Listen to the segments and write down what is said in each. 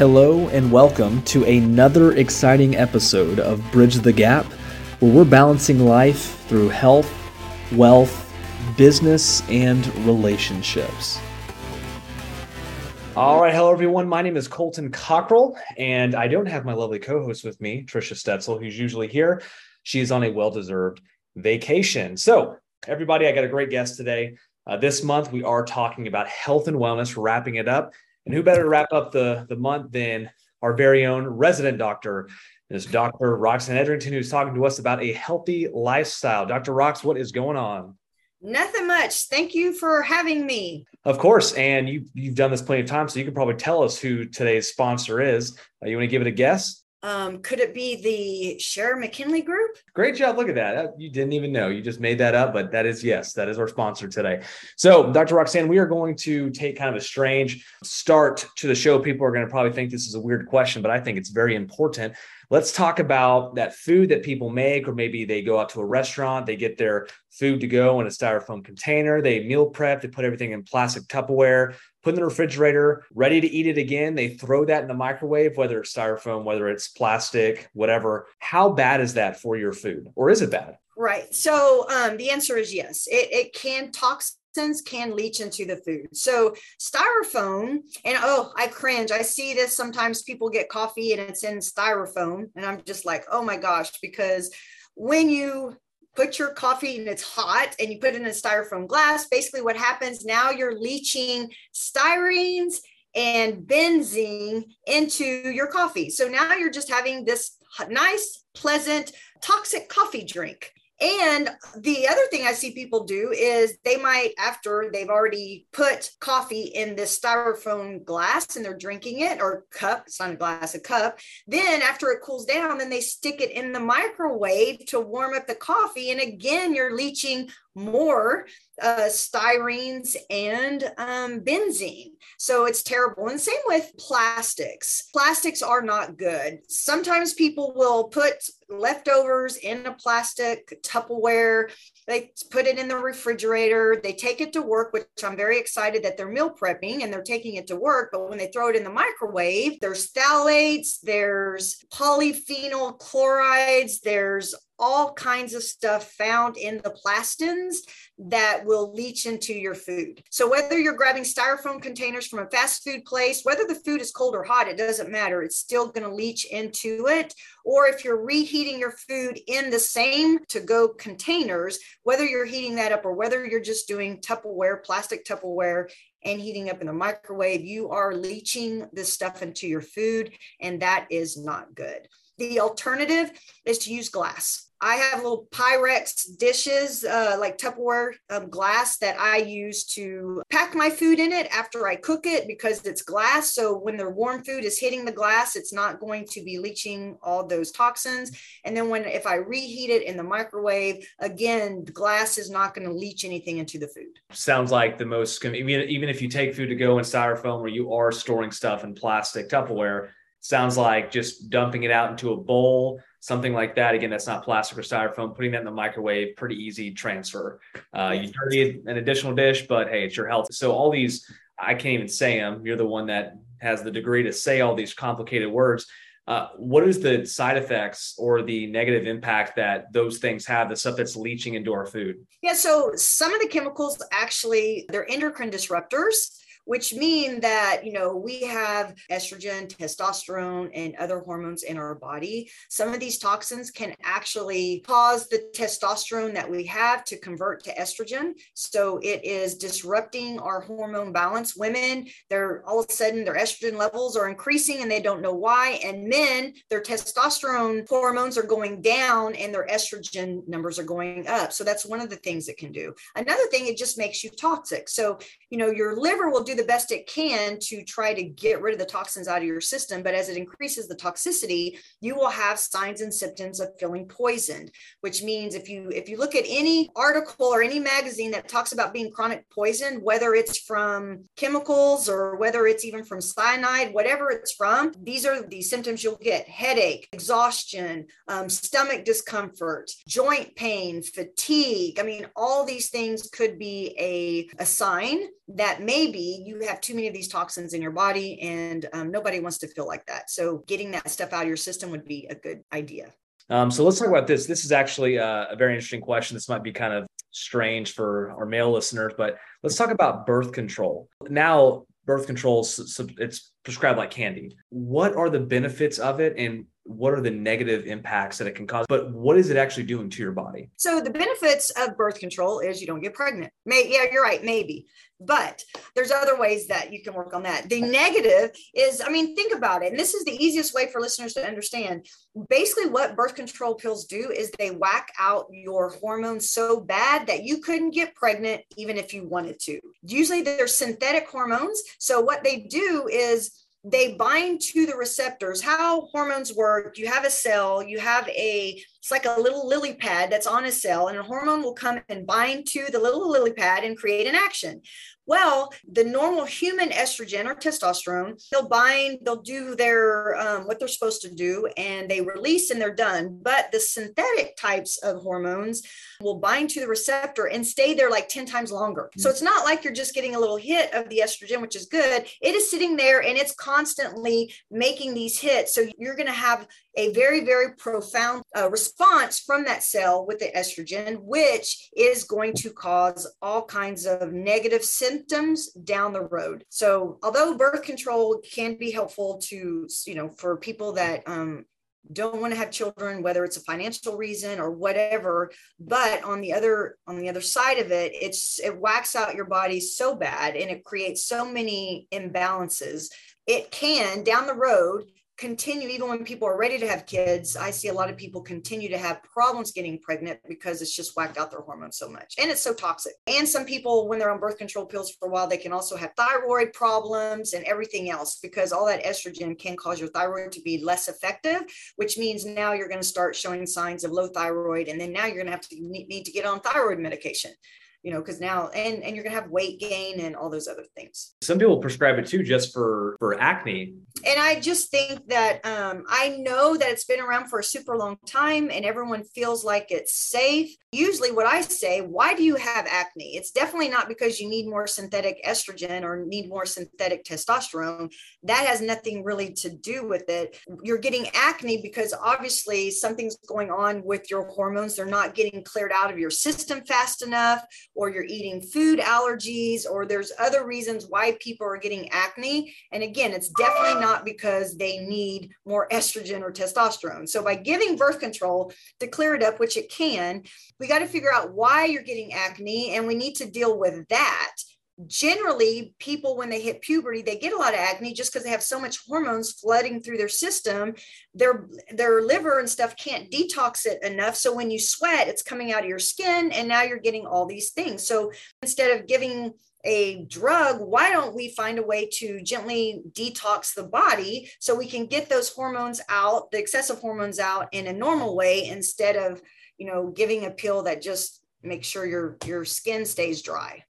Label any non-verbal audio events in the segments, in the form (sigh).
Hello, and welcome to another exciting episode of Bridge the Gap, where we're balancing life through health, wealth, business, and relationships. All right, hello everyone. My name is Colton Cockrell, and I don't have my lovely co-host with me, Trisha Stetzel, who's usually here. She's on a well-deserved vacation. So, everybody, I got a great guest today. Uh, this month, we are talking about health and wellness. Wrapping it up. And who better to wrap up the, the month than our very own resident doctor, is Dr. Roxanne Edrington, who's talking to us about a healthy lifestyle. Dr. Rox, what is going on? Nothing much. Thank you for having me. Of course. And you, you've done this plenty of times, so you can probably tell us who today's sponsor is. Uh, you want to give it a guess? Um, could it be the Sherman McKinley Group? Great job. Look at that. You didn't even know. You just made that up, but that is, yes, that is our sponsor today. So, Dr. Roxanne, we are going to take kind of a strange start to the show. People are going to probably think this is a weird question, but I think it's very important. Let's talk about that food that people make, or maybe they go out to a restaurant, they get their food to go in a styrofoam container, they meal prep, they put everything in plastic Tupperware, put in the refrigerator, ready to eat it again. They throw that in the microwave, whether it's styrofoam, whether it's plastic, whatever. How bad is that for your food? Or is it bad? Right. So um, the answer is yes. It, it can toxic can leach into the food. So styrofoam, and oh, I cringe. I see this sometimes people get coffee and it's in styrofoam, and I'm just like, oh my gosh, because when you put your coffee and it's hot and you put it in a styrofoam glass, basically what happens now you're leaching styrenes and benzene into your coffee. So now you're just having this nice, pleasant, toxic coffee drink. And the other thing I see people do is they might, after they've already put coffee in this styrofoam glass and they're drinking it or cup, it's not a glass, a cup. Then after it cools down, then they stick it in the microwave to warm up the coffee. And again, you're leaching more uh, styrenes and um, benzene. So it's terrible. And same with plastics. Plastics are not good. Sometimes people will put leftovers in a plastic Tupperware. They put it in the refrigerator. They take it to work, which I'm very excited that they're meal prepping and they're taking it to work. But when they throw it in the microwave, there's phthalates, there's polyvinyl chlorides, there's all kinds of stuff found in the plastins that will leach into your food. So whether you're grabbing styrofoam containers from a fast food place, whether the food is cold or hot, it doesn't matter. It's still going to leach into it. Or if you're reheating your food in the same to go containers, whether you're heating that up or whether you're just doing Tupperware, plastic Tupperware, and heating up in the microwave, you are leaching this stuff into your food, and that is not good. The alternative is to use glass. I have little Pyrex dishes, uh, like Tupperware um, glass that I use to pack my food in it after I cook it because it's glass. So when the warm food is hitting the glass, it's not going to be leaching all those toxins. And then when if I reheat it in the microwave, again, glass is not going to leach anything into the food. Sounds like the most even even if you take food to go in styrofoam where you are storing stuff in plastic Tupperware, sounds like just dumping it out into a bowl something like that. Again, that's not plastic or styrofoam. Putting that in the microwave, pretty easy transfer. Uh, you dirty an additional dish, but hey, it's your health. So all these, I can't even say them. You're the one that has the degree to say all these complicated words. Uh, what is the side effects or the negative impact that those things have the stuff that's leaching into our food yeah so some of the chemicals actually they're endocrine disruptors which mean that, you know, we have estrogen, testosterone, and other hormones in our body. Some of these toxins can actually cause the testosterone that we have to convert to estrogen. So it is disrupting our hormone balance. Women, they're all of a sudden their estrogen levels are increasing and they don't know why. And men, their testosterone hormones are going down and their estrogen numbers are going up. So that's one of the things it can do. Another thing, it just makes you toxic. So, you know, your liver will do the best it can to try to get rid of the toxins out of your system. But as it increases the toxicity, you will have signs and symptoms of feeling poisoned, which means if you if you look at any article or any magazine that talks about being chronic poisoned, whether it's from chemicals or whether it's even from cyanide, whatever it's from, these are the symptoms you'll get: headache, exhaustion, um, stomach discomfort, joint pain, fatigue. I mean, all these things could be a, a sign that maybe you have too many of these toxins in your body and um, nobody wants to feel like that. So getting that stuff out of your system would be a good idea. Um, so let's talk about this. This is actually a, a very interesting question. This might be kind of strange for our male listeners, but let's talk about birth control. Now, birth control it's prescribed like candy. What are the benefits of it and what are the negative impacts that it can cause but what is it actually doing to your body? So the benefits of birth control is you don't get pregnant. May, yeah you're right maybe but there's other ways that you can work on that. The negative is i mean think about it and this is the easiest way for listeners to understand. Basically what birth control pills do is they whack out your hormones so bad that you couldn't get pregnant even if you wanted to. Usually they're synthetic hormones so what they do is they bind to the receptors. How hormones work, you have a cell, you have a, it's like a little lily pad that's on a cell, and a hormone will come and bind to the little lily pad and create an action. Well, the normal human estrogen or testosterone, they'll bind, they'll do their um, what they're supposed to do, and they release and they're done. But the synthetic types of hormones will bind to the receptor and stay there like 10 times longer. Mm-hmm. So it's not like you're just getting a little hit of the estrogen, which is good. It is sitting there and it's constantly making these hits. So you're going to have a very, very profound uh, response from that cell with the estrogen, which is going to cause all kinds of negative symptoms down the road. So, although birth control can be helpful to, you know, for people that um, don't want to have children whether it's a financial reason or whatever but on the other on the other side of it it's it whacks out your body so bad and it creates so many imbalances it can down the road continue even when people are ready to have kids i see a lot of people continue to have problems getting pregnant because it's just whacked out their hormones so much. And it's so toxic. And some people when they're on birth control pills for a while they can also have thyroid problems and everything else because all that estrogen can cause your thyroid to be less effective which means now you're going to start showing signs of low thyroid and then now you're going to have to need to get on thyroid medication you know because now and and you're gonna have weight gain and all those other things. Some people prescribe it too just for for acne. And i just think that um, i know that it's been around for a super long time and everyone feels like it's safe. Usually what i say why do you have acne? It's definitely not because you need more synthetic estrogen or need more synthetic testosterone. That has nothing really to do with it. You're getting acne because obviously something's going on with your hormones. They're not getting cleared out of your system fast enough or you're eating food allergies, or there's other reasons why people are getting acne. And again, it's definitely not because they need more estrogen or testosterone. So by giving birth control to clear it up, which it can, we got to figure out why you're getting acne and we need to deal with that generally people when they hit puberty they get a lot of acne just because they have so much hormones flooding through their system. Their their liver and stuff can't detox it enough. So when you sweat it's coming out of your skin and now you're getting all these things. So instead of giving a drug why don't we find a way to gently detox the body so we can get those hormones out the excessive hormones out in a normal way instead of you know giving a pill that just makes sure your your skin stays dry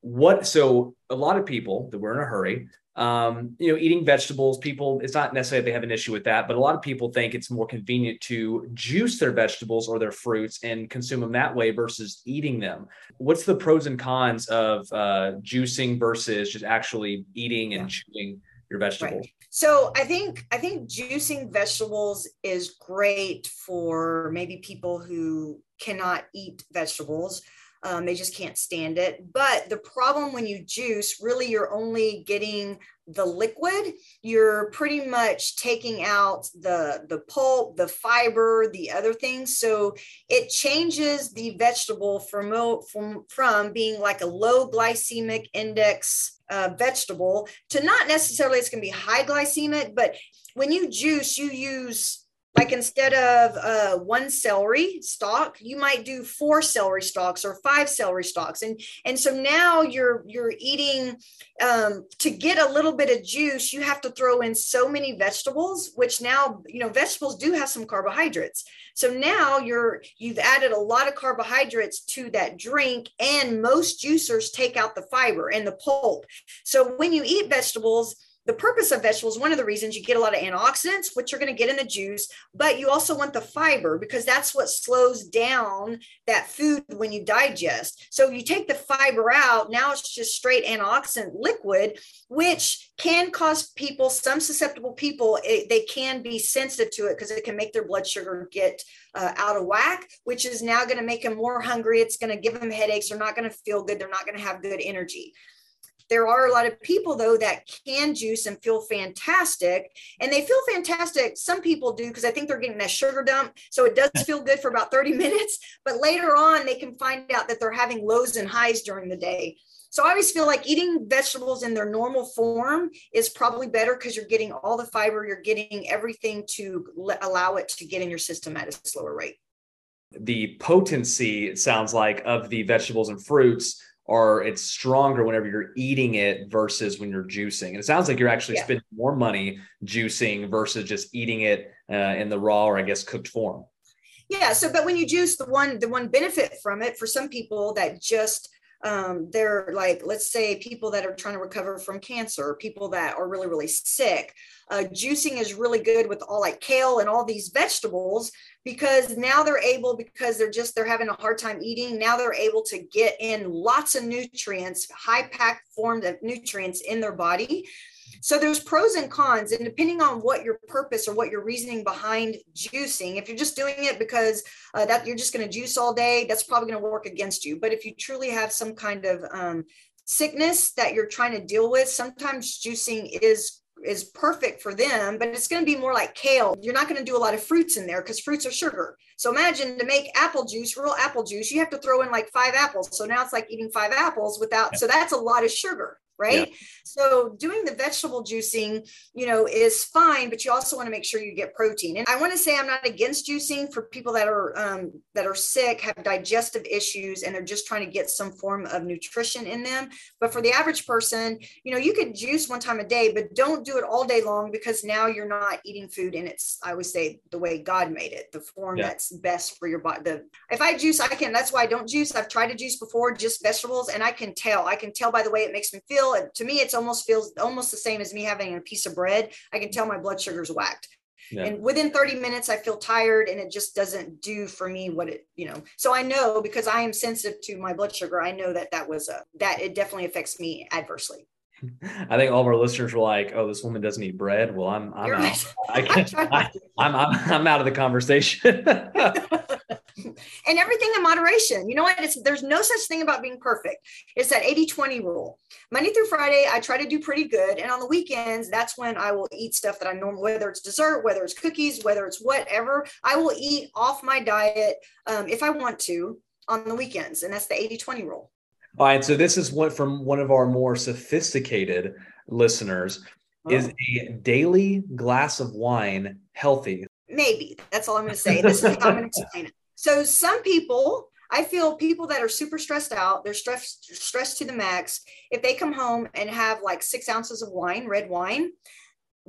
what so a lot of people that were in a hurry um, you know eating vegetables people it's not necessarily they have an issue with that but a lot of people think it's more convenient to juice their vegetables or their fruits and consume them that way versus eating them what's the pros and cons of uh, juicing versus just actually eating and yeah. chewing your vegetables right. so i think i think juicing vegetables is great for maybe people who cannot eat vegetables um, they just can't stand it. But the problem when you juice, really, you're only getting the liquid. You're pretty much taking out the the pulp, the fiber, the other things. So it changes the vegetable from from from being like a low glycemic index uh, vegetable to not necessarily it's going to be high glycemic, but when you juice, you use like instead of uh, one celery stalk you might do four celery stalks or five celery stalks. And and so now you're you're eating um, to get a little bit of juice you have to throw in so many vegetables which now you know vegetables do have some carbohydrates. So now you're you've added a lot of carbohydrates to that drink and most juicers take out the fiber and the pulp. So when you eat vegetables the purpose of vegetables, one of the reasons you get a lot of antioxidants, which you're going to get in the juice, but you also want the fiber because that's what slows down that food when you digest. So you take the fiber out, now it's just straight antioxidant liquid, which can cause people, some susceptible people, it, they can be sensitive to it because it can make their blood sugar get uh, out of whack, which is now going to make them more hungry. It's going to give them headaches. They're not going to feel good. They're not going to have good energy. There are a lot of people though that can juice and feel fantastic, and they feel fantastic. Some people do because I think they're getting that sugar dump, so it does (laughs) feel good for about 30 minutes. But later on, they can find out that they're having lows and highs during the day. So I always feel like eating vegetables in their normal form is probably better because you're getting all the fiber, you're getting everything to allow it to get in your system at a slower rate. The potency, it sounds like, of the vegetables and fruits or it's stronger whenever you're eating it versus when you're juicing. And it sounds like you're actually yeah. spending more money juicing versus just eating it uh, in the raw or I guess cooked form. Yeah. So, but when you juice, the one the one benefit from it for some people that just um, they're like let's say people that are trying to recover from cancer people that are really really sick. Uh, juicing is really good with all like kale and all these vegetables because now they're able because they're just they're having a hard time eating now they're able to get in lots of nutrients high packed form of nutrients in their body so there's pros and cons, and depending on what your purpose or what your reasoning behind juicing, if you're just doing it because uh, that you're just going to juice all day, that's probably going to work against you. But if you truly have some kind of um, sickness that you're trying to deal with, sometimes juicing is is perfect for them, but it's going to be more like kale. You're not going to do a lot of fruits in there because fruits are sugar. So imagine to make apple juice, real apple juice, you have to throw in like five apples. So now it's like eating five apples without, so that's a lot of sugar right? Yeah. So doing the vegetable juicing, you know, is fine, but you also want to make sure you get protein. And I want to say I'm not against juicing for people that are um, that are sick, have digestive issues, and they're just trying to get some form of nutrition in them. But for the average person, you know, you could juice one time a day, but don't do it all day long because now you're not eating food and it's I would say the way God made it, the form yeah. that's best for your body. The if I juice, I can. That's why I don't juice. I've tried to juice before, just vegetables, and I can tell. I can tell by the way it makes me feel to me, it's almost feels almost the same as me having a piece of bread. I can tell my blood sugar's whacked. Yeah. And within 30 minutes, I feel tired and it just doesn't do for me what it, you know. So I know because I am sensitive to my blood sugar, I know that that was a, that it definitely affects me adversely. I think all of our listeners were like, "Oh, this woman doesn't eat bread." Well, I'm I'm You're out. Right. I, (laughs) I'm, I'm I'm out of the conversation. (laughs) and everything in moderation. You know what? It's, there's no such thing about being perfect. It's that 80 20 rule. Monday through Friday, I try to do pretty good. And on the weekends, that's when I will eat stuff that I normally, whether it's dessert, whether it's cookies, whether it's whatever, I will eat off my diet um, if I want to on the weekends. And that's the 80 20 rule. All right. So this is one from one of our more sophisticated listeners. Oh. Is a daily glass of wine healthy? Maybe. That's all I'm going to say. This is how I'm going (laughs) to explain it. So some people, I feel people that are super stressed out, they're stressed stressed to the max. If they come home and have like six ounces of wine, red wine,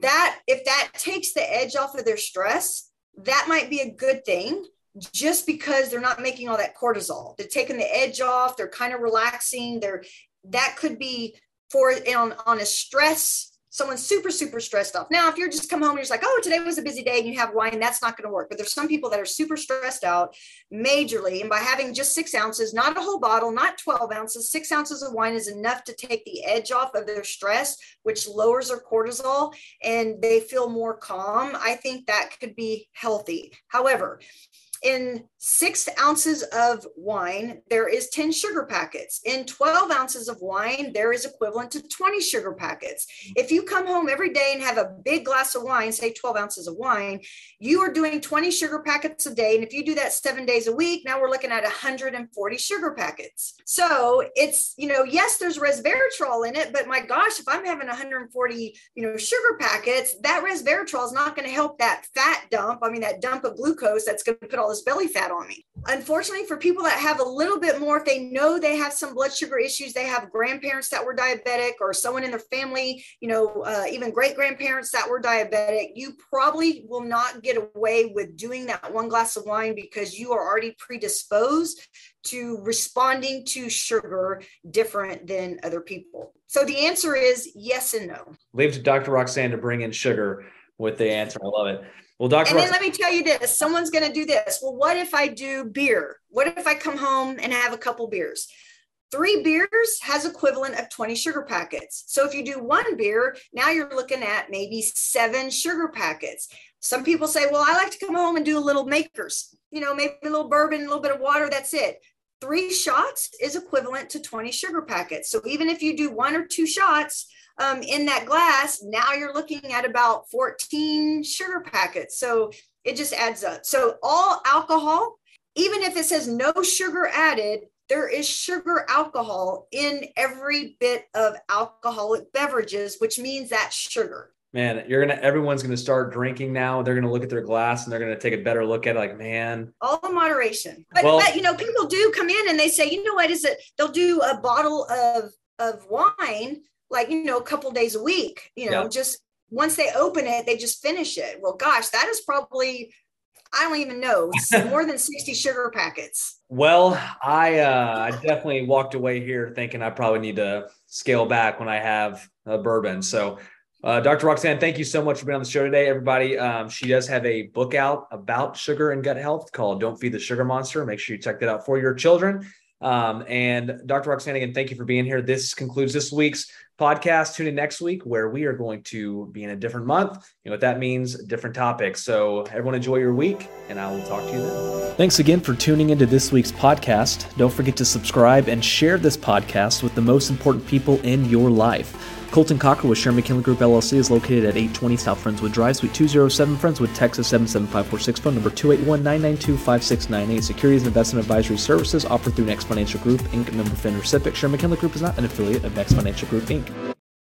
that if that takes the edge off of their stress, that might be a good thing just because they're not making all that cortisol. They're taking the edge off, they're kind of relaxing. They're that could be for on, on a stress someone's super, super stressed off. Now, if you're just come home and you're just like, oh, today was a busy day and you have wine, that's not going to work. But there's some people that are super stressed out majorly. And by having just six ounces, not a whole bottle, not 12 ounces, six ounces of wine is enough to take the edge off of their stress, which lowers their cortisol and they feel more calm. I think that could be healthy. However, in six ounces of wine, there is 10 sugar packets. In 12 ounces of wine, there is equivalent to 20 sugar packets. If you come home every day and have a big glass of wine, say 12 ounces of wine, you are doing 20 sugar packets a day. And if you do that seven days a week, now we're looking at 140 sugar packets. So it's, you know, yes, there's resveratrol in it, but my gosh, if I'm having 140, you know, sugar packets, that resveratrol is not going to help that fat dump. I mean, that dump of glucose that's going to put all belly fat on me. Unfortunately, for people that have a little bit more, if they know they have some blood sugar issues, they have grandparents that were diabetic or someone in their family, you know, uh, even great grandparents that were diabetic, you probably will not get away with doing that one glass of wine because you are already predisposed to responding to sugar different than other people. so the answer is yes and no. Leave to Dr. Roxanne to bring in sugar with the answer. I love it. Well, Dr. And then let me tell you this someone's going to do this. Well, what if I do beer? What if I come home and have a couple beers? Three beers has equivalent of 20 sugar packets. So if you do one beer, now you're looking at maybe seven sugar packets. Some people say, well, I like to come home and do a little Maker's, you know, maybe a little bourbon, a little bit of water, that's it. Three shots is equivalent to 20 sugar packets. So even if you do one or two shots, um, in that glass, now you're looking at about 14 sugar packets. So it just adds up. So all alcohol, even if it says no sugar added, there is sugar alcohol in every bit of alcoholic beverages, which means that's sugar. Man, you're gonna everyone's gonna start drinking now. They're gonna look at their glass and they're gonna take a better look at it, like, man. All in moderation. But, well, but you know, people do come in and they say, you know what is it? They'll do a bottle of of wine like you know a couple days a week you know yeah. just once they open it they just finish it well gosh that is probably i don't even know (laughs) more than 60 sugar packets well i uh i definitely walked away here thinking i probably need to scale back when i have a bourbon so uh, Dr. Roxanne, thank you so much for being on the show today, everybody. Um, she does have a book out about sugar and gut health called Don't Feed the Sugar Monster. Make sure you check that out for your children. Um, and Dr. Roxanne, again, thank you for being here. This concludes this week's podcast. Tune in next week where we are going to be in a different month. You know what that means, different topics. So everyone enjoy your week and I will talk to you then. Thanks again for tuning into this week's podcast. Don't forget to subscribe and share this podcast with the most important people in your life. Colton Cockrell with Sherman McKinley Group LLC is located at 820 South Friendswood Drive, Suite 207, Friendswood, Texas 77546, phone number 281-992-5698. Securities and investment advisory services offered through Next Financial Group, Inc., member FINRA SIPC. Sherman McKinley Group is not an affiliate of Next Financial Group, Inc.